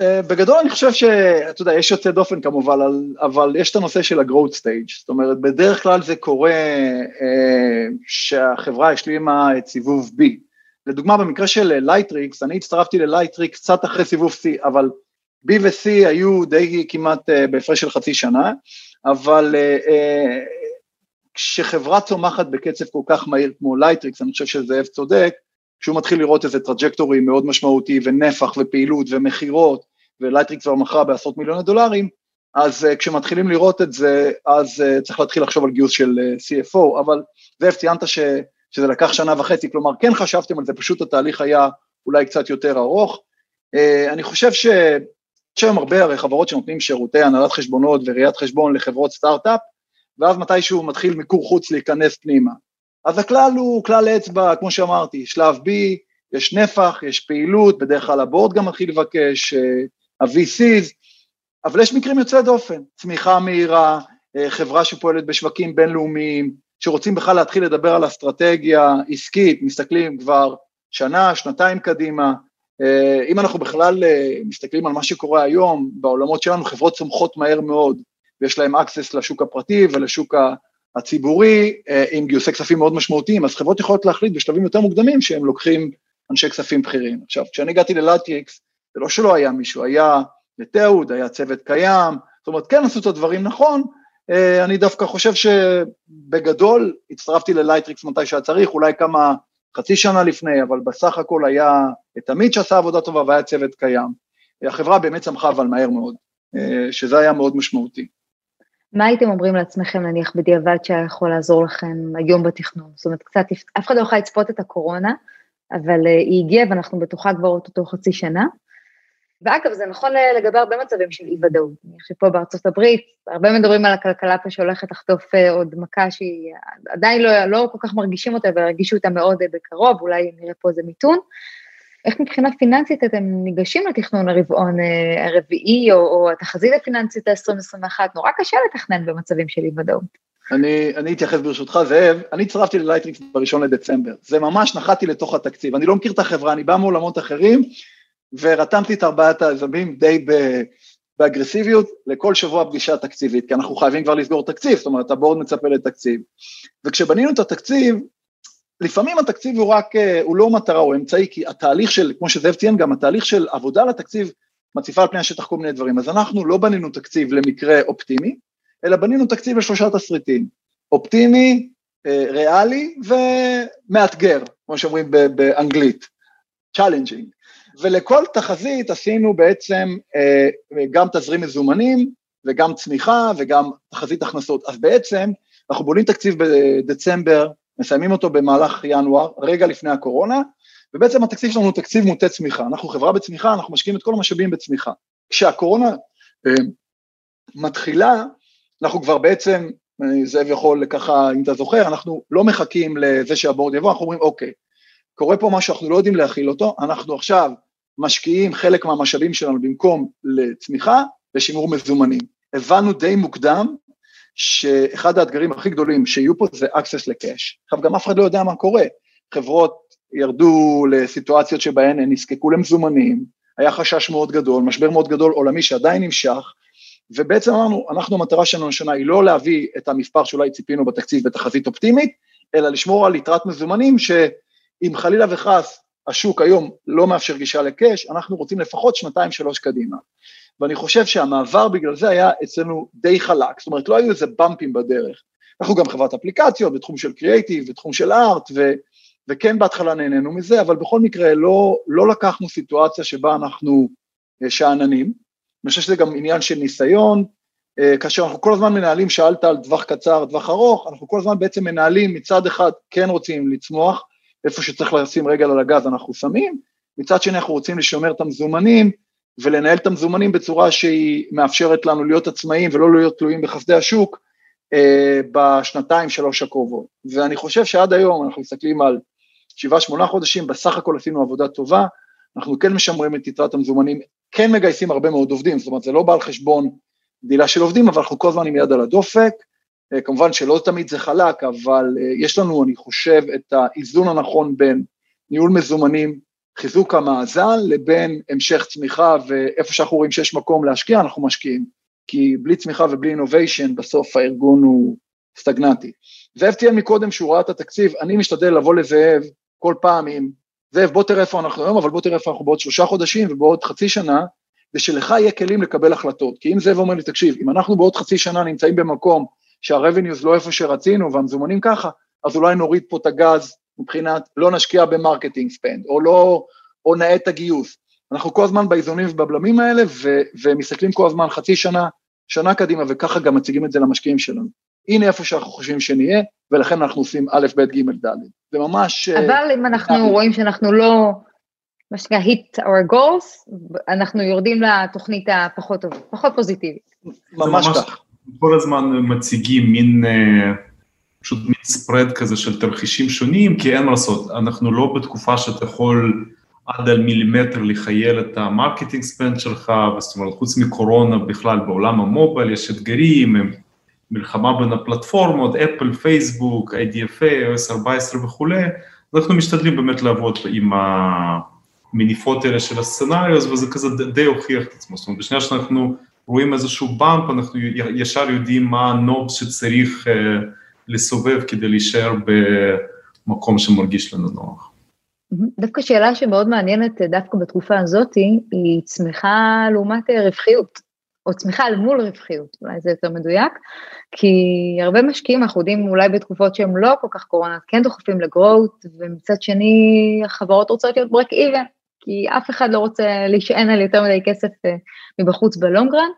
Speaker 3: אה, בגדול אני חושב שאתה יודע, יש יוצא דופן כמובן, אבל יש את הנושא של ה-growth stage, זאת אומרת, בדרך כלל זה קורה אה, שהחברה השלימה את סיבוב B, לדוגמה במקרה של לייטריקס, אני הצטרפתי ללייטריקס קצת אחרי סיבוב C, אבל B ו-C היו די כמעט uh, בהפרש של חצי שנה, אבל uh, uh, כשחברה צומחת בקצב כל כך מהיר כמו לייטריקס, אני חושב שזאב צודק, כשהוא מתחיל לראות איזה trajectory מאוד משמעותי ונפח ופעילות ומכירות, ולייטריקס כבר מכרה בעשרות מיליוני דולרים, אז uh, כשמתחילים לראות את זה, אז uh, צריך להתחיל לחשוב על גיוס של uh, CFO, אבל זאב ציינת ש, שזה לקח שנה וחצי, כלומר כן חשבתם על זה, פשוט התהליך היה אולי קצת יותר ארוך. Uh, אני חושב ש... יש היום הרבה הרי חברות שנותנים שירותי הנהלת חשבונות וראיית חשבון לחברות סטארט-אפ, ואז מתישהו מתחיל מיקור חוץ להיכנס פנימה. אז הכלל הוא כלל אצבע, כמו שאמרתי, שלב B, יש נפח, יש פעילות, בדרך כלל הבורד גם מתחיל לבקש, ה-VCs, אבל יש מקרים יוצאי דופן, צמיחה מהירה, אה, חברה שפועלת בשווקים בינלאומיים, שרוצים בכלל להתחיל לדבר על אסטרטגיה עסקית, מסתכלים כבר שנה, שנתיים קדימה. אה, אם אנחנו בכלל אה, מסתכלים על מה שקורה היום בעולמות שלנו, חברות צומחות מהר מאוד, ויש להם access לשוק הפרטי ולשוק הציבורי, עם גיוסי כספים מאוד משמעותיים, אז חברות יכולות להחליט בשלבים יותר מוקדמים שהם לוקחים אנשי כספים בכירים. עכשיו, כשאני הגעתי ללייטריקס, זה לא שלא היה מישהו, היה לתיעוד, היה צוות קיים, זאת אומרת, כן עשו את הדברים נכון, אה, אני דווקא חושב שבגדול הצטרפתי ללייטריקס מתי שהיה צריך, אולי כמה, חצי שנה לפני, אבל בסך הכל היה את עמית שעשה עבודה טובה והיה צוות קיים. החברה באמת צמחה אבל מהר מאוד, אה, שזה היה מאוד משמעותי.
Speaker 1: מה הייתם אומרים לעצמכם נניח בדיעבד שהיה יכול לעזור לכם היום בתכנון? זאת אומרת, קצת, אף אחד לא יכול לצפות את הקורונה, אבל אה, היא הגיעה ואנחנו בתוכה כבר אותו חצי שנה. ואגב, זה נכון לגבי הרבה מצבים של אי-ודאות. אני חושבת שפה בארצות הברית, הרבה מדברים על הכלכלה פה שהולכת לחטוף אה, עוד מכה שהיא עדיין לא, לא כל כך מרגישים אותה, אבל הרגישו אותה מאוד אה, בקרוב, אולי נראה פה איזה מיתון. איך מבחינה פיננסית אתם ניגשים לתכנון הרבעון אה, הרביעי, או, או התחזית הפיננסית ל-2021? נורא קשה לתכנן במצבים של אי-ודאות.
Speaker 3: אני, אני אתייחס ברשותך, זאב, אני הצטרפתי ללייטריקס בראשון לדצמבר, זה ממש נחתי לתוך התקציב, אני לא מכיר את החברה, אני בא מעולמות אחרים, ורתמתי את ארבעת היזמים די באגרסיביות לכל שבוע פגישה תקציבית, כי אנחנו חייבים כבר לסגור תקציב, זאת אומרת הבורד מצפה לתקציב. וכשבנינו את התקציב, לפעמים התקציב הוא רק, אה, הוא לא מטרה, הוא אמצעי, כי התהליך של, כמו שזאב ציין גם, התהליך של עבודה לתקציב מציפה על פני השטח כל מיני דברים. אז אנחנו לא בנינו תקציב למקרה אופטימי, אלא בנינו תקציב לשלושה תסריטים, אופטימי, אה, ריאלי ומאתגר, כמו שאומרים באנגלית, challenging. ולכל תחזית עשינו בעצם אה, גם תזרים מזומנים וגם צמיחה וגם תחזית הכנסות. אז בעצם אנחנו בונים תקציב בדצמבר, מסיימים אותו במהלך ינואר, רגע לפני הקורונה, ובעצם התקציב שלנו הוא תקציב מוטה צמיחה. אנחנו חברה בצמיחה, אנחנו משקיעים את כל המשאבים בצמיחה. כשהקורונה אה, מתחילה, אנחנו כבר בעצם, זאב יכול ככה, אם אתה זוכר, אנחנו לא מחכים לזה שהבורד יבוא, אנחנו אומרים, אוקיי, קורה פה משהו, אנחנו לא יודעים להכיל אותו, אנחנו עכשיו משקיעים חלק מהמשאבים שלנו במקום לצמיחה, לשימור מזומנים. הבנו די מוקדם שאחד האתגרים הכי גדולים שיהיו פה זה access לקאש. עכשיו גם אף אחד לא יודע מה קורה, חברות ירדו לסיטואציות שבהן הן נזקקו למזומנים, היה חשש מאוד גדול, משבר מאוד גדול עולמי שעדיין נמשך, ובעצם אמרנו, אנחנו המטרה שלנו השנה היא לא להביא את המספר שאולי ציפינו בתקציב בתחזית אופטימית, אלא לשמור על יתרת מזומנים שאם חלילה וחס השוק היום לא מאפשר גישה לקאש, אנחנו רוצים לפחות שנתיים שלוש קדימה. ואני חושב שהמעבר בגלל זה היה אצלנו די חלק, זאת אומרת לא היו איזה במפים בדרך. אנחנו גם חברת אפליקציות בתחום של קריאייטיב, בתחום של ארט, ו, וכן בהתחלה נהנינו מזה, אבל בכל מקרה לא, לא לקחנו סיטואציה שבה אנחנו אה, שאננים. אני חושב שזה גם עניין של ניסיון, אה, כאשר אנחנו כל הזמן מנהלים, שאלת על טווח קצר, טווח ארוך, אנחנו כל הזמן בעצם מנהלים מצד אחד כן רוצים לצמוח, איפה שצריך לשים רגל על הגז אנחנו שמים, מצד שני אנחנו רוצים לשמר את המזומנים ולנהל את המזומנים בצורה שהיא מאפשרת לנו להיות עצמאיים ולא להיות תלויים בחסדי השוק אה, בשנתיים שלוש הקרובות. ואני חושב שעד היום אנחנו מסתכלים על שבעה שמונה חודשים, בסך הכל עשינו עבודה טובה, אנחנו כן משמרים את יתרת המזומנים, כן מגייסים הרבה מאוד עובדים, זאת אומרת זה לא בא על חשבון גדילה של עובדים, אבל אנחנו כל הזמן עם יד על הדופק, אה, כמובן שלא תמיד זה חלק, אבל אה, יש לנו, אני חושב, את האיזון הנכון בין ניהול מזומנים, חיזוק המאזן, לבין המשך צמיחה, ואיפה שאנחנו רואים שיש מקום להשקיע, אנחנו משקיעים. כי בלי צמיחה ובלי אינוביישן, בסוף הארגון הוא סטגנטי. זאב ציין מקודם שהוא ראה את התקציב, אני משתדל לבוא לזאב כל פעם עם, זאב בוא תראה איפה אנחנו היום, אבל בוא תראה איפה אנחנו בעוד שלושה חודשים ובעוד חצי שנה, ושלך יהיה כלים לקבל החלטות. כי אם זאב אומר לי, תקשיב, אם אנחנו בעוד חצי שנה נמצאים במקום שה-revenues לא איפה שרצינו והמזומנים ככה, אז אולי נוריד פה את הגז מבחינת לא נשקיע ב marketing spend, או לא, או נאט את הגיוס. אנחנו כל הזמן באיזונים ובבלמים האלה, ו, ומסתכלים כל הזמן חצי שנה, שנה קדימה, וככה גם מציגים את זה למשקיעים שלנו. הנה איפה שאנחנו חושבים שנהיה, ולכן אנחנו עושים א', ב', ג', ד'. זה ממש...
Speaker 1: אה, אבל אם אנחנו רואים שאנחנו לא, מה שנקרא hit our goals, אנחנו יורדים לתוכנית הפחות טובה, פחות פוזיטיבית.
Speaker 3: ממש כך.
Speaker 2: כל הזמן מציגים מין, אה, פשוט מין spread כזה של תרחישים שונים, כי אין מה לעשות, אנחנו לא בתקופה שאתה יכול עד על מילימטר לכייל את ה marketing spend שלך, זאת אומרת, חוץ מקורונה בכלל בעולם המובייל יש אתגרים, מלחמה בין הפלטפורמות, אפל, פייסבוק, IDFA, OS 14 וכולי, אנחנו משתדלים באמת לעבוד עם המניפות האלה של ה scenarios, וזה כזה די הוכיח את עצמו, זאת אומרת, בשנייה שאנחנו רואים איזשהו באמפ, אנחנו ישר יודעים מה הנובס שצריך uh, לסובב כדי להישאר במקום שמרגיש לנו נוח.
Speaker 1: דווקא שאלה שמאוד מעניינת אה, דווקא בתקופה הזאת, היא צמיחה לעומת אה, רווחיות, או צמיחה אל מול רווחיות, אולי זה יותר מדויק, כי הרבה משקיעים, אנחנו יודעים אולי בתקופות שהן לא כל כך קורונה, כן דוחפים לגרואות, ומצד שני החברות רוצות להיות ברק איבן, כי אף אחד לא רוצה להישען על יותר מדי כסף אה, מבחוץ ב long run.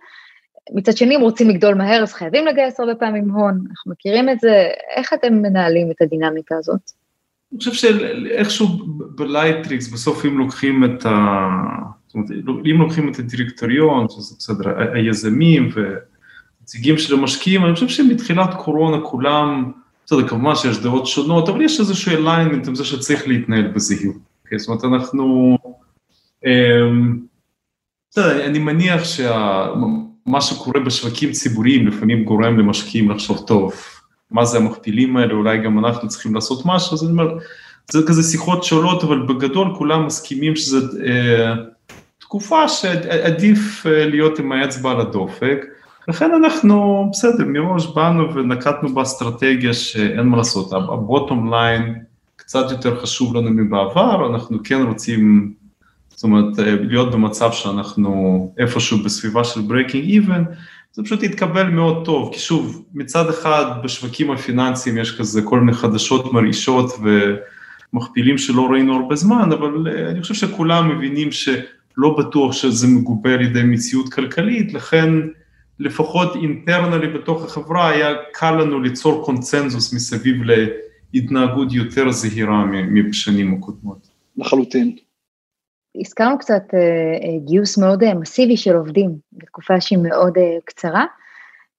Speaker 1: מצד שני, אם רוצים לגדול מהר, אז חייבים לגייס הרבה פעמים הון, אנחנו מכירים את זה, איך אתם מנהלים את הדינמיקה הזאת?
Speaker 2: אני חושב שאיכשהו בלייטריקס, בסוף אם לוקחים את ה... זאת אומרת, אם לוקחים את הדירקטוריון, שזה בסדר, היזמים ונציגים של המשקיעים, אני חושב שמתחילת קורונה כולם, בסדר, כמובן שיש דעות שונות, אבל יש איזשהו alignment עם זה שצריך להתנהל בזהירות. Okay, זאת אומרת, אנחנו... אמ, בסדר, אני מניח שמה שקורה בשווקים ציבוריים לפעמים גורם למשקיעים לחשוב טוב, מה זה המכפילים האלה, אולי גם אנחנו צריכים לעשות משהו, אז אני אומר, זה כזה שיחות שעולות, אבל בגדול כולם מסכימים שזו אה, תקופה שעדיף אה, להיות עם האצבע על הדופק, לכן אנחנו, בסדר, מראש באנו ונקטנו באסטרטגיה שאין מה לעשות, הבוטום ליין קצת יותר חשוב לנו מבעבר, אנחנו כן רוצים, זאת אומרת, אה, להיות במצב שאנחנו איפשהו בסביבה של breaking even, זה פשוט יתקבל מאוד טוב, כי שוב, מצד אחד בשווקים הפיננסיים יש כזה כל מיני חדשות מרעישות ומכפילים שלא ראינו הרבה זמן, אבל אה, אני חושב שכולם מבינים שלא בטוח שזה מגובה על ידי מציאות כלכלית, לכן לפחות אינטרנלי בתוך החברה היה קל לנו ליצור קונצנזוס מסביב להתנהגות יותר זהירה מבשנים הקודמות.
Speaker 3: לחלוטין.
Speaker 1: הזכרנו קצת אה, אה, גיוס מאוד אה, מסיבי של עובדים בתקופה שהיא מאוד קצרה.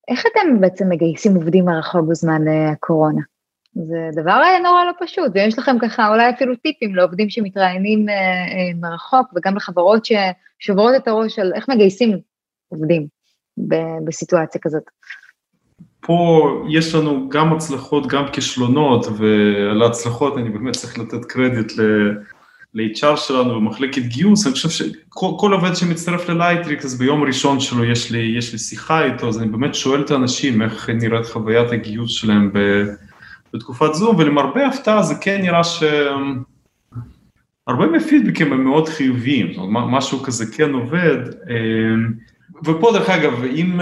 Speaker 1: איך אתם בעצם מגייסים עובדים מרחוק בזמן הקורונה? זה דבר נורא לא פשוט, ויש לכם ככה אולי אפילו טיפים לעובדים שמתראיינים מרחוק, וגם לחברות ששוברות את הראש על איך מגייסים עובדים בסיטואציה כזאת.
Speaker 2: פה יש לנו גם הצלחות, גם כישלונות, ועל ההצלחות אני באמת צריך לתת קרדיט ל-HR שלנו במחלקת גיוס, אני חושב שכל עובד שמצטרף ללייטריקס, אז ביום ראשון שלו יש לי, יש לי שיחה איתו, אז אני באמת שואל את האנשים איך נראית חוויית הגיוס שלהם בתקופת זום, ולמרבה הפתעה זה כן נראה ש... הרבה מהפידבקים הם מאוד חיוביים, משהו כזה כן עובד. ופה דרך אגב, אם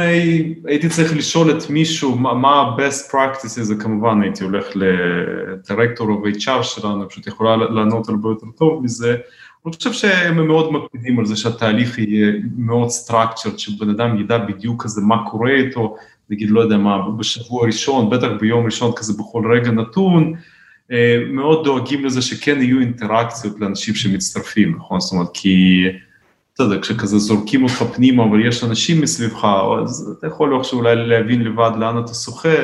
Speaker 2: הייתי צריך לשאול את מישהו מה ה-best practices, זה כמובן הייתי הולך לדירקטור או HR שלנו, פשוט יכולה לענות הרבה יותר טוב מזה. אני חושב שהם מאוד מקפידים על זה שהתהליך יהיה מאוד structured, שבן אדם ידע בדיוק כזה מה קורה איתו, נגיד, לא יודע מה, בשבוע ראשון, בטח ביום ראשון כזה בכל רגע נתון, אה, מאוד דואגים לזה שכן יהיו אינטראקציות לאנשים שמצטרפים, נכון? זאת אומרת, כי... בסדר, כשכזה זורקים אותך פנימה, אבל יש אנשים מסביבך, אז אתה יכול איכשהו אולי להבין לבד לאן אתה שוחה,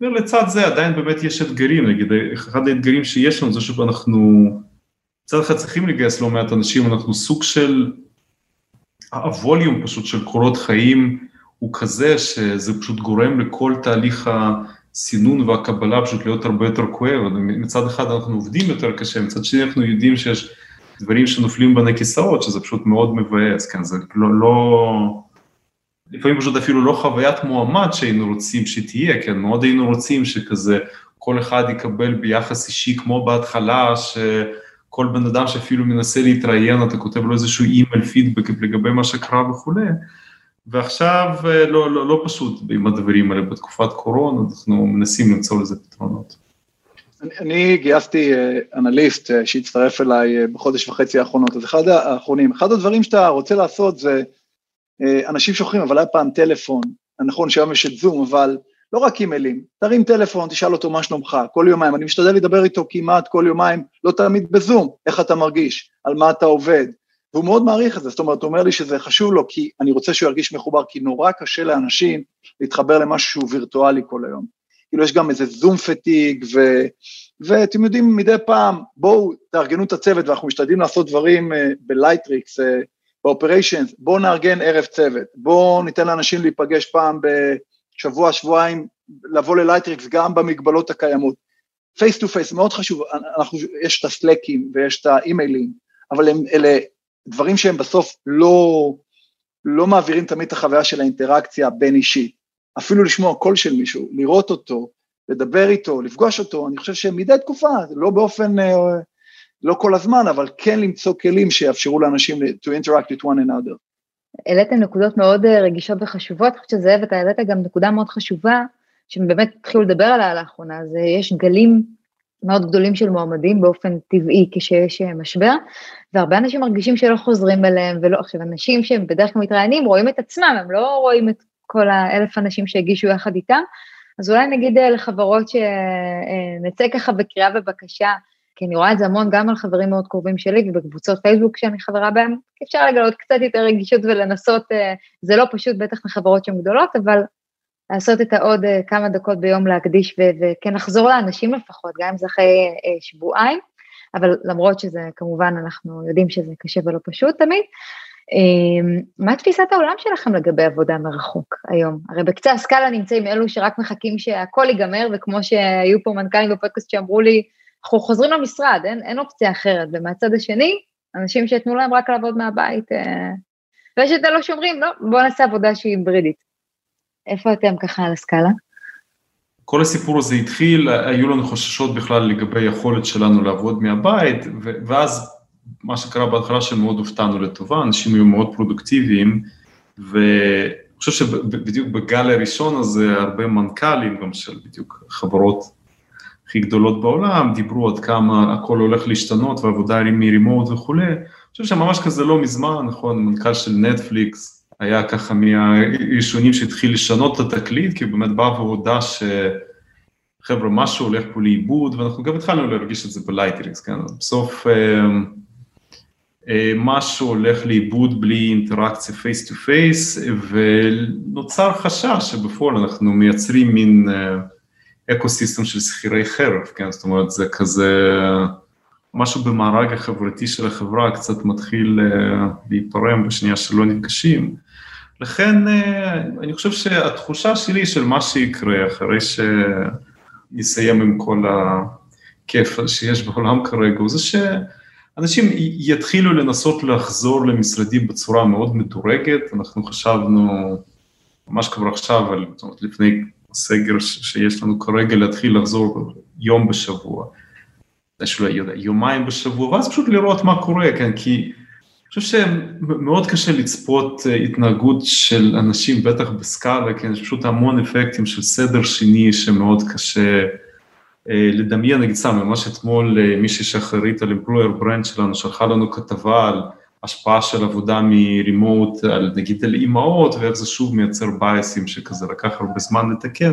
Speaker 2: ולצד זה עדיין באמת יש אתגרים, נגיד, אחד האתגרים שיש לנו זה שאנחנו מצד אחד צריכים לגייס לא מעט אנשים, אנחנו סוג של, הווליום פשוט של קורות חיים הוא כזה שזה פשוט גורם לכל תהליך הסינון והקבלה פשוט להיות הרבה יותר כואב, מצד אחד אנחנו עובדים יותר קשה, מצד שני אנחנו יודעים שיש דברים שנופלים בין הכיסאות, שזה פשוט מאוד מבאס, כן, זה לא, לא, לפעמים פשוט אפילו לא חוויית מועמד שהיינו רוצים שתהיה, כן, מאוד היינו רוצים שכזה כל אחד יקבל ביחס אישי כמו בהתחלה, שכל בן אדם שאפילו מנסה להתראיין, אתה כותב לו איזשהו אימייל פידבק לגבי מה שקרה וכולי, ועכשיו לא, לא, לא פשוט עם הדברים האלה בתקופת קורונה, אנחנו מנסים למצוא לזה פתרונות.
Speaker 3: אני, אני גייסתי אנליסט שהצטרף אליי בחודש וחצי האחרונות, אז אחד האחרונים, אחד הדברים שאתה רוצה לעשות זה, אנשים שוכרים, אבל היה פעם טלפון, נכון שהיום יש את זום, אבל לא רק אימיילים, תרים טלפון, תשאל אותו מה שלומך, כל יומיים, אני משתדל לדבר איתו כמעט כל יומיים, לא תמיד בזום, איך אתה מרגיש, על מה אתה עובד, והוא מאוד מעריך את זה, זאת אומרת, הוא אומר לי שזה חשוב לו, כי אני רוצה שהוא ירגיש מחובר, כי נורא קשה לאנשים להתחבר למשהו וירטואלי כל היום. כאילו יש גם איזה זום fatigue, ו... ואתם יודעים, מדי פעם, בואו תארגנו את הצוות, ואנחנו משתדלים לעשות דברים uh, בלייטריקס, uh, ב operations, בואו נארגן ערב צוות, בואו ניתן לאנשים להיפגש פעם בשבוע, שבועיים, לבוא ללייטריקס גם במגבלות הקיימות. face to face, מאוד חשוב, אנחנו, יש את הסלאקים ויש את האימיילים, אבל הם, אלה דברים שהם בסוף לא, לא מעבירים תמיד את החוויה של האינטראקציה בין אישית. אפילו לשמוע קול של מישהו, לראות אותו, לדבר איתו, לפגוש אותו, אני חושב שמדי תקופה, לא באופן, אה, לא כל הזמן, אבל כן למצוא כלים שיאפשרו לאנשים to interact with one another.
Speaker 1: העליתם נקודות מאוד אה, רגישות וחשובות, אני חושבת שזאב, אתה העלית גם נקודה מאוד חשובה, שבאמת התחילו לדבר עליה לאחרונה, זה יש גלים מאוד גדולים של מועמדים באופן טבעי כשיש אה, משבר, והרבה אנשים מרגישים שלא חוזרים אליהם, ולא, עכשיו אנשים שהם בדרך כלל מתראיינים רואים את עצמם, הם לא רואים את כל האלף אנשים שהגישו יחד איתם, אז אולי נגיד אה, לחברות שנצא אה, ככה בקריאה ובקשה, כי אני רואה את זה המון גם על חברים מאוד קרובים שלי ובקבוצות פייסבוק שאני חברה בהם, אפשר לגלות קצת יותר רגישות ולנסות, זה לא פשוט בטח לחברות שהן גדולות, אבל לעשות את העוד כמה דקות ביום להקדיש וכן לחזור לאנשים לפחות, גם אם זה אחרי שבועיים, אבל למרות שזה כמובן אנחנו יודעים שזה קשה ולא פשוט תמיד. Um, מה תפיסת העולם שלכם לגבי עבודה מרחוק היום? הרי בקצה הסקאלה נמצאים אלו שרק מחכים שהכל ייגמר, וכמו שהיו פה מנכ"לים בפודקאסט שאמרו לי, אנחנו חוזרים למשרד, אין, אין אופציה אחרת, ומהצד השני, אנשים שיתנו להם רק לעבוד מהבית, uh, ויש את אלו שאומרים, לא, בואו נעשה עבודה שהיא היברידית. איפה אתם ככה על הסקאלה?
Speaker 2: כל הסיפור הזה התחיל, היו לנו חששות בכלל לגבי היכולת שלנו לעבוד מהבית, ואז מה שקרה בהתחלה שמאוד הופתענו לטובה, אנשים היו מאוד פרודוקטיביים, ואני חושב שבדיוק בגל הראשון הזה, הרבה מנכ"לים, גם של בדיוק חברות הכי גדולות בעולם, דיברו עד כמה הכל הולך להשתנות ועבודה מ remote וכולי. אני חושב שממש כזה לא מזמן, נכון, מנכ"ל של נטפליקס, היה ככה מהראשונים שהתחיל לשנות את התקליט, כי הוא באמת בא והודה שחבר'ה, משהו הולך פה לאיבוד, ואנחנו גם התחלנו להרגיש את זה בלייטריקס, כן? בסוף אה, משהו הולך לאיבוד בלי אינטראקציה face to face, ונוצר חשש שבפועל אנחנו מייצרים מין eco system של שכירי חרב, כן? זאת אומרת, זה כזה... משהו במארג החברתי של החברה קצת מתחיל להיפרם בשנייה שלא נפגשים. לכן אה, אני חושב שהתחושה שלי של מה שיקרה אחרי שנסיים עם כל הכיף שיש בעולם כרגע, זה שאנשים יתחילו לנסות לחזור למשרדים בצורה מאוד מדורגת, אנחנו חשבנו ממש כבר עכשיו, על, זאת אומרת, לפני הסגר שיש לנו כרגע, להתחיל לחזור יום בשבוע, יומיים בשבוע, ואז פשוט לראות מה קורה, כן, כי אני חושב שמאוד קשה לצפות אה, התנהגות של אנשים, בטח בסקאלה, כי יש פשוט המון אפקטים של סדר שני שמאוד קשה לדמיין, נגיד סתם, ממש אתמול אה, מישהי שאחראית על אמפלויר ברנד שלנו שלחה לנו כתבה על השפעה של עבודה מרימוט, על נגיד על אימהות, ואיך זה שוב מייצר בייסים שכזה לקח הרבה זמן לתקן.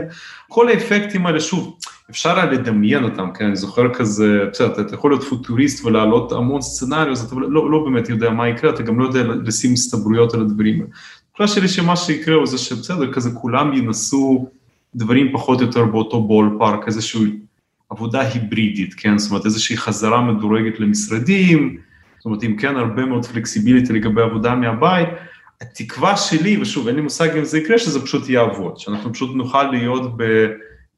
Speaker 2: כל האפקטים האלה, שוב, אפשר היה לדמיין אותם, כן, אני זוכר כזה, בסדר, אתה יכול להיות פוטוריסט ולהעלות המון סצנריוס, אתה לא, לא באמת יודע מה יקרה, אתה גם לא יודע לשים הסתברויות על הדברים האלה. התחלה שלי שמה שיקרה הוא זה שבסדר, כזה כולם ינסו דברים פחות או יותר באותו ball park, איזושהי עבודה היברידית, כן, זאת אומרת איזושהי חזרה מדורגת למשרדים, זאת אומרת אם כן הרבה מאוד flexibility לגבי עבודה מהבית, התקווה שלי, ושוב אין לי מושג אם זה יקרה, שזה פשוט יעבוד, שאנחנו פשוט נוכל להיות ב...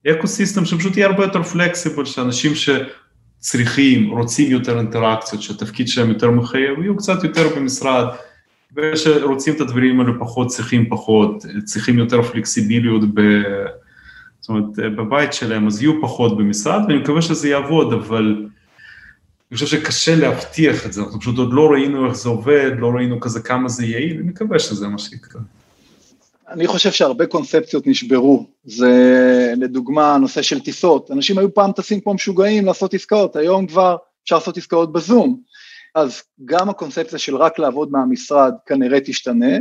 Speaker 2: eco system שפשוט יהיה הרבה יותר flexible, שאנשים שצריכים, רוצים יותר אינטראקציות, שהתפקיד שלהם יותר מחייב, יהיו קצת יותר במשרד, ושרוצים את הדברים האלה פחות, צריכים פחות, צריכים יותר פלקסיביליות ב... זאת אומרת, בבית שלהם, אז יהיו פחות במשרד, ואני מקווה שזה יעבוד, אבל אני חושב שקשה להבטיח את זה, אנחנו פשוט עוד לא ראינו איך זה עובד, לא ראינו כזה כמה זה יעיל, אני מקווה שזה מה שיקרה.
Speaker 3: אני חושב שהרבה קונספציות נשברו, זה לדוגמה הנושא של טיסות, אנשים היו פעם טסים כמו משוגעים לעשות עסקאות, היום כבר אפשר לעשות עסקאות בזום, אז גם הקונספציה של רק לעבוד מהמשרד כנראה תשתנה,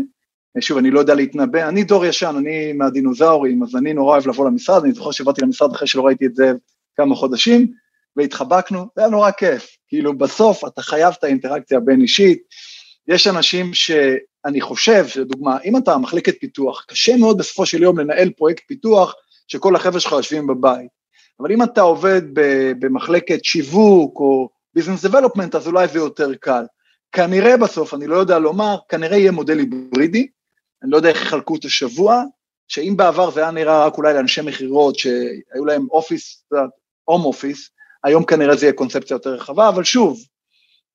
Speaker 3: שוב, אני לא יודע להתנבא, אני דור ישן, אני מהדינוזאורים, אז אני נורא אוהב לבוא למשרד, אני זוכר שבאתי למשרד אחרי שלא ראיתי את זה כמה חודשים, והתחבקנו, זה היה נורא כיף, כאילו בסוף אתה חייב את האינטראקציה הבין אישית, יש אנשים שאני חושב, לדוגמה, אם אתה מחלקת פיתוח, קשה מאוד בסופו של יום לנהל פרויקט פיתוח שכל החבר'ה שלך יושבים בבית, אבל אם אתה עובד במחלקת שיווק או ביזנס דבלופמנט, אז אולי זה יותר קל. כנראה בסוף, אני לא יודע לומר, כנראה יהיה מודל היברידי, אני לא יודע איך יחלקו את השבוע, שאם בעבר זה היה נראה רק אולי לאנשי מכירות שהיו להם אופיס, הום אופיס, היום כנראה זה יהיה קונספציה יותר רחבה, אבל שוב,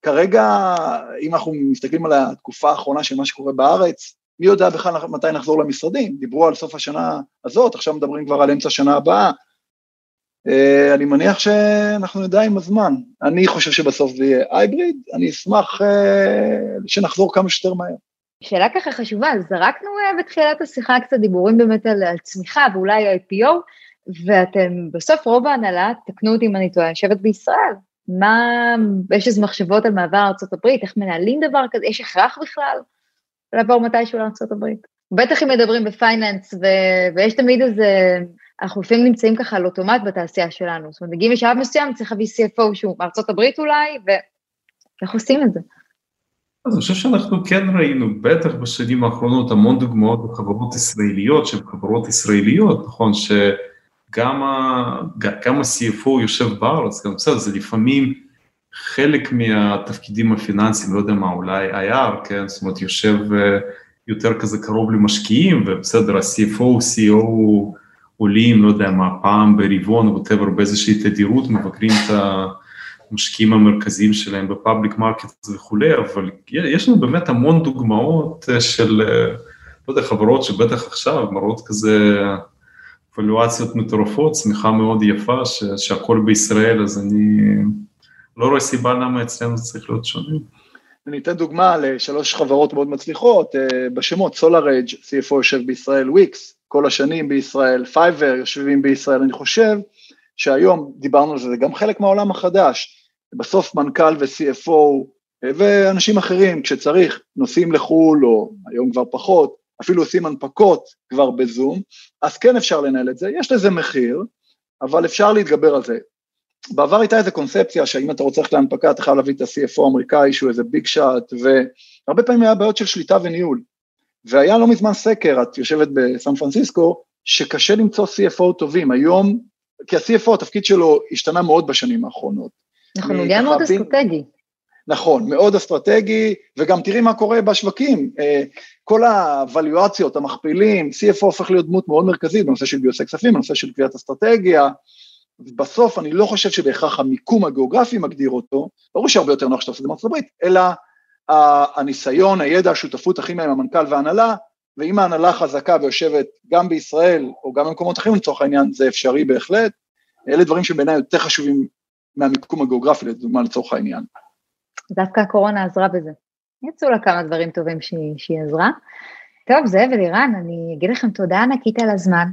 Speaker 3: כרגע, אם אנחנו מסתכלים על התקופה האחרונה של מה שקורה בארץ, מי יודע בכלל מתי נחזור למשרדים? דיברו על סוף השנה הזאת, עכשיו מדברים כבר על אמצע השנה הבאה. אה, אני מניח שאנחנו נדע עם הזמן. אני חושב שבסוף זה יהיה הייבריד, אני אשמח אה, שנחזור כמה שיותר מהר.
Speaker 1: שאלה ככה חשובה, זרקנו אה, בתחילת השיחה קצת דיבורים באמת על, על צמיחה ואולי IPO, ואתם בסוף רוב ההנהלה, תקנו אותי אם אני טועה, יושבת בישראל. מה, יש איזה מחשבות על מעבר ארה"ב, איך מנהלים דבר כזה, יש הכרח בכלל לעבור מתישהו לארה"ב? בטח אם מדברים בפייננס, ו- ויש תמיד איזה, אנחנו לפעמים נמצאים ככה על אוטומט בתעשייה שלנו, זאת אומרת, מגיעים לשלב מסוים, צריך להביא CFO שהוא הברית אולי, ואיך עושים את זה?
Speaker 2: אז אני חושב שאנחנו כן ראינו, בטח בשנים האחרונות, המון דוגמאות בחברות ישראליות שהן חברות ישראליות, נכון, שגם ה-CFO יושב בארץ, גם בסדר, זה לפעמים חלק מהתפקידים הפיננסיים, לא יודע מה, אולי IR, כן, זאת אומרת, יושב אה, יותר כזה קרוב למשקיעים, ובסדר, ה-CFO, CEO עולים, לא יודע מה, פעם ברבעון, או באיזושהי תדירות, מבקרים את ה... המשקיעים המרכזיים שלהם ב public market וכולי, אבל יש לנו באמת המון דוגמאות אה, של, אה, לא יודע, חברות שבטח עכשיו מראות כזה ולואציות מטורפות, צמיחה מאוד יפה, ש, שהכל בישראל, אז אני לא רואה סיבה למה אצלנו צריך להיות שונה.
Speaker 3: אני אתן דוגמה לשלוש חברות מאוד מצליחות, אה, בשמות SolarEdge, CFO יושב בישראל, וויקס, כל השנים בישראל, פייבר יושבים בישראל, אני חושב שהיום דיברנו על זה, זה גם חלק מהעולם החדש, בסוף מנכ"ל ו-CFO ואנשים אחרים כשצריך נוסעים לחו"ל או היום כבר פחות, אפילו עושים הנפקות כבר בזום, אז כן אפשר לנהל את זה, יש לזה מחיר, אבל אפשר להתגבר על זה. בעבר הייתה איזו קונספציה שאם אתה רוצה ללכת להנפקה אתה חייב להביא את ה-CFO האמריקאי שהוא איזה ביג שאט, והרבה פעמים היה בעיות של שליטה וניהול. והיה לא מזמן סקר, את יושבת בסן פרנסיסקו, שקשה למצוא CFO טובים, היום, כי ה-CFO התפקיד שלו השתנה מאוד בשנים האחרונות.
Speaker 1: נכון, הוא גם מאוד אסטרטגי.
Speaker 3: נכון, מאוד אסטרטגי, וגם תראי מה קורה בשווקים, אה, כל הוואליואציות, המכפילים, CFO הופך להיות דמות מאוד מרכזית בנושא של גיוסי כספים, בנושא של קביעת אסטרטגיה, בסוף אני לא חושב שבהכרח המיקום הגיאוגרפי מגדיר אותו, ברור שהרבה יותר נוח שאתה עושה את זה בארצות הברית, אלא הניסיון, הידע, השותפות הכי מהם, המנכ"ל וההנהלה, ואם ההנהלה חזקה ויושבת גם בישראל או גם במקומות אחרים לצורך העניין, זה אפשרי בהחלט. אלה דברים שבעיניי יותר חשובים מהמיקום הגיאוגרפי, לדוגמה לצורך העניין.
Speaker 1: דווקא הקורונה עזרה בזה. יצאו לה כמה דברים טובים שהיא, שהיא עזרה. טוב, זאב ולירן, אני אגיד לכם תודה ענקית על הזמן.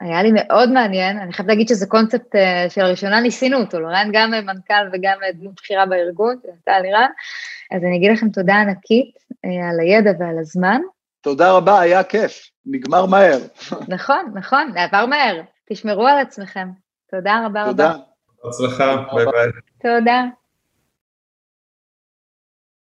Speaker 1: היה לי מאוד מעניין, אני חייבת להגיד שזה קונספט uh, שלראשונה ניסינו אותו, לירן גם מנכ"ל וגם דמות בכירה בארגון, אתה לירן, אז אני אגיד לכם תודה ענקית uh, על הידע ועל הזמן.
Speaker 3: תודה רבה, היה כיף, נגמר מהר.
Speaker 1: נכון, נכון, עבר מהר. תשמרו על עצמכם. תודה רבה
Speaker 3: תודה.
Speaker 1: רבה.
Speaker 2: בהצלחה, ביי ביי.
Speaker 1: תודה.